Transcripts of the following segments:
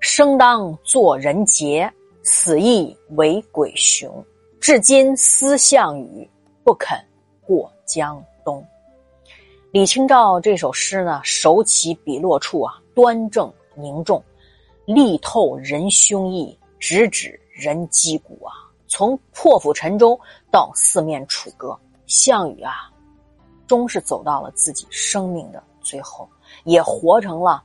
生当作人杰，死亦为鬼雄。至今思项羽，不肯过江东。李清照这首诗呢，手起笔落处啊，端正凝重，力透人胸臆，直指人肌骨啊。从破釜沉舟到四面楚歌，项羽啊，终是走到了自己生命的最后，也活成了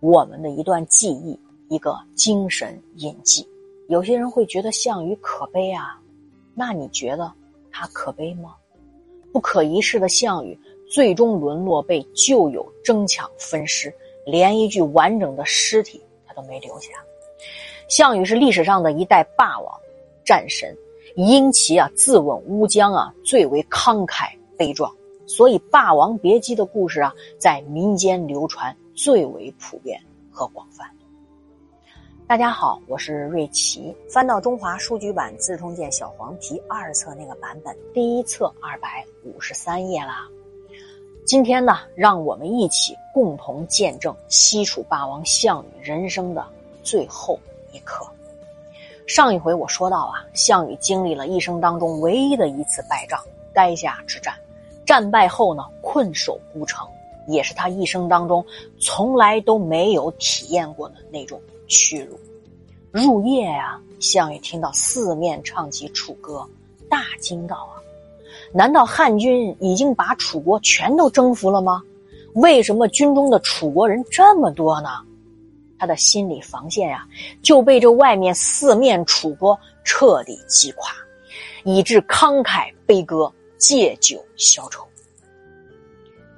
我们的一段记忆，一个精神印记。有些人会觉得项羽可悲啊。那你觉得他可悲吗？不可一世的项羽，最终沦落被旧友争抢分尸，连一具完整的尸体他都没留下。项羽是历史上的一代霸王、战神，因其啊自刎乌江啊最为慷慨悲壮，所以《霸王别姬》的故事啊在民间流传最为普遍和广泛。大家好，我是瑞奇。翻到中华书局版《资治通鉴》小黄皮二册那个版本，第一册二百五十三页啦。今天呢，让我们一起共同见证西楚霸王项羽人生的最后一刻。上一回我说到啊，项羽经历了一生当中唯一的一次败仗——垓下之战。战败后呢，困守孤城，也是他一生当中从来都没有体验过的那种。屈辱，入夜呀！项羽听到四面唱起楚歌，大惊道：“啊，难道汉军已经把楚国全都征服了吗？为什么军中的楚国人这么多呢？”他的心理防线呀，就被这外面四面楚歌彻底击垮，以致慷慨悲歌，借酒消愁。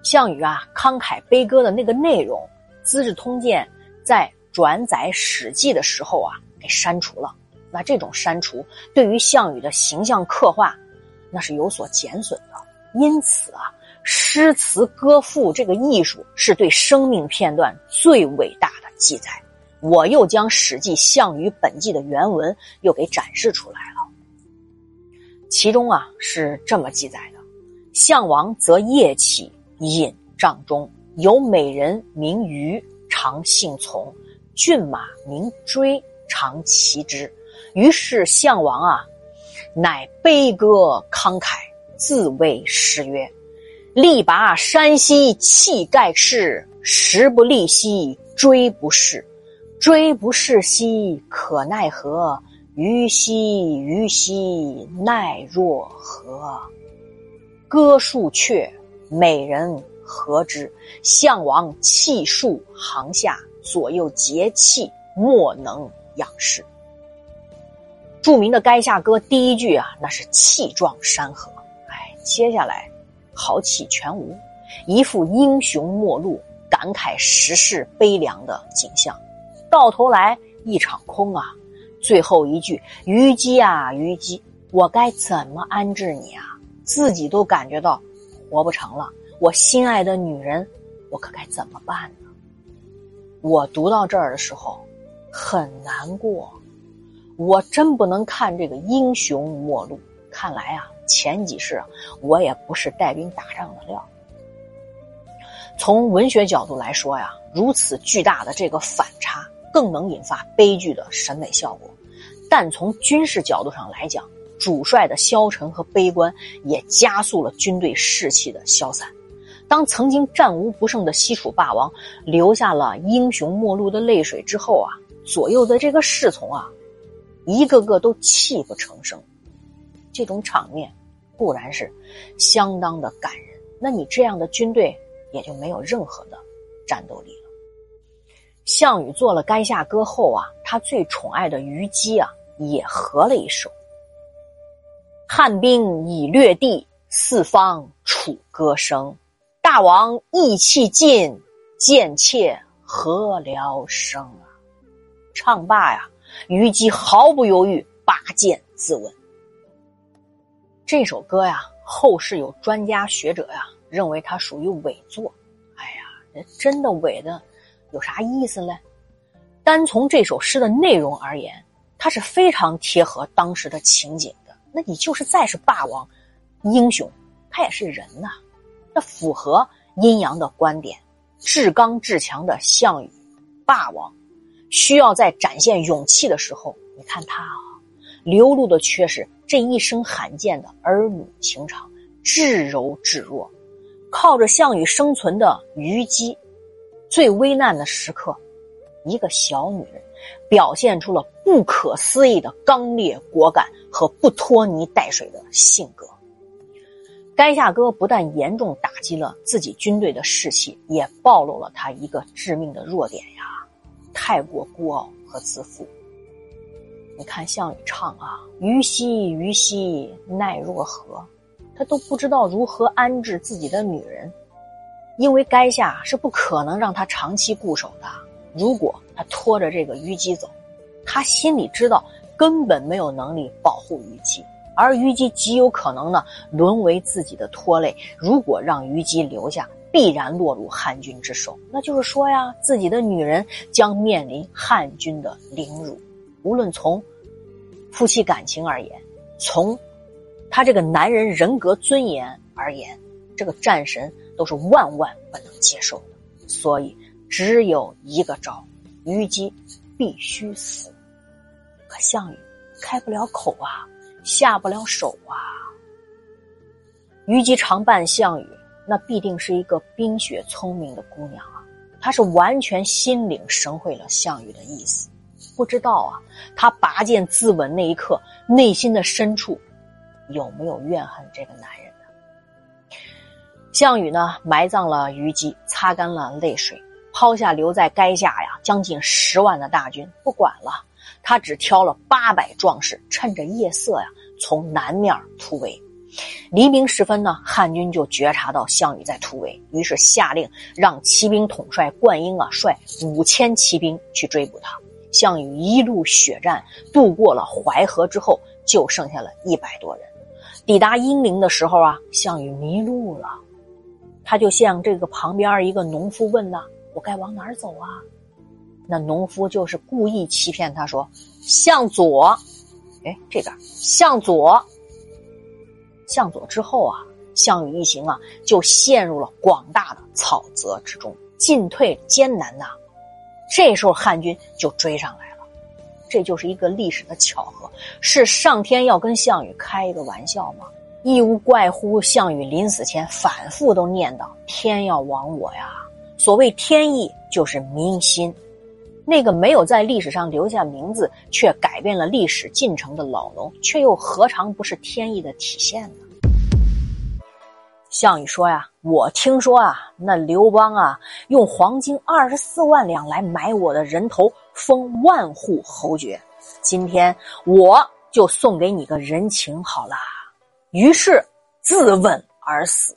项羽啊，慷慨悲歌的那个内容，《资治通鉴》在。转载《史记》的时候啊，给删除了。那这种删除对于项羽的形象刻画，那是有所减损的。因此啊，诗词歌赋这个艺术是对生命片段最伟大的记载。我又将《史记·项羽本纪》的原文又给展示出来了。其中啊是这么记载的：项王则夜起饮帐中，有美人名虞，常幸从。骏马名追，常骑之。于是项王啊，乃悲歌慷慨，自谓诗曰：“力拔山兮气盖世，时不利兮骓不逝。骓不逝兮可奈何？虞兮虞兮奈若何？”歌数阙，美人和之。项王气数行下。左右节气，莫能仰视。著名的《垓下歌》第一句啊，那是气壮山河。哎，接下来豪气全无，一副英雄末路、感慨时事悲凉的景象。到头来一场空啊！最后一句：“虞姬啊，虞姬，我该怎么安置你啊？”自己都感觉到活不成了。我心爱的女人，我可该怎么办呢？我读到这儿的时候，很难过。我真不能看这个英雄末路。看来啊，前几世我也不是带兵打仗的料。从文学角度来说呀，如此巨大的这个反差，更能引发悲剧的审美效果。但从军事角度上来讲，主帅的消沉和悲观，也加速了军队士气的消散。当曾经战无不胜的西楚霸王流下了英雄末路的泪水之后啊，左右的这个侍从啊，一个个都泣不成声。这种场面固然是相当的感人，那你这样的军队也就没有任何的战斗力了。项羽做了垓下歌后啊，他最宠爱的虞姬啊，也合了一首：“汉兵已略地，四方楚歌声。”大王意气尽，贱妾何聊生啊！唱罢呀，虞姬毫不犹豫，拔剑自刎。这首歌呀，后世有专家学者呀，认为它属于伪作。哎呀，真的伪的，有啥意思嘞？单从这首诗的内容而言，它是非常贴合当时的情景的。那你就是再是霸王、英雄，他也是人呐。那符合阴阳的观点，至刚至强的项羽，霸王，需要在展现勇气的时候，你看他啊，流露的却是这一生罕见的儿女情长，至柔至弱。靠着项羽生存的虞姬，最危难的时刻，一个小女人表现出了不可思议的刚烈果敢和不拖泥带水的性格。垓下哥不但严重打击了自己军队的士气，也暴露了他一个致命的弱点呀，太过孤傲和自负。你看项羽唱啊，“虞兮虞兮，奈若何”，他都不知道如何安置自己的女人，因为垓下是不可能让他长期固守的。如果他拖着这个虞姬走，他心里知道根本没有能力保护虞姬。而虞姬极有可能呢沦为自己的拖累。如果让虞姬留下，必然落入汉军之手。那就是说呀，自己的女人将面临汉军的凌辱。无论从夫妻感情而言，从他这个男人人格尊严而言，这个战神都是万万不能接受的。所以只有一个招：虞姬必须死。可项羽开不了口啊。下不了手啊！虞姬常伴项羽，那必定是一个冰雪聪明的姑娘啊！她是完全心领神会了项羽的意思。不知道啊，她拔剑自刎那一刻，内心的深处有没有怨恨这个男人呢？项羽呢，埋葬了虞姬，擦干了泪水，抛下留在垓下呀将近十万的大军，不管了。他只挑了八百壮士，趁着夜色呀，从南面突围。黎明时分呢，汉军就觉察到项羽在突围，于是下令让骑兵统帅灌婴啊，率五千骑兵去追捕他。项羽一路血战，渡过了淮河之后，就剩下了一百多人。抵达阴陵的时候啊，项羽迷路了，他就向这个旁边一个农夫问呐：“我该往哪儿走啊？”那农夫就是故意欺骗他说：“向左。”哎，这边向左，向左之后啊，项羽一行啊就陷入了广大的草泽之中，进退艰难呐。这时候汉军就追上来了，这就是一个历史的巧合，是上天要跟项羽开一个玩笑吗？亦无怪乎项羽临死前反复都念叨：“天要亡我呀！”所谓天意，就是民心。那个没有在历史上留下名字，却改变了历史进程的老农，却又何尝不是天意的体现呢？项羽说呀：“我听说啊，那刘邦啊，用黄金二十四万两来买我的人头，封万户侯爵。今天我就送给你个人情好啦。”于是自刎而死。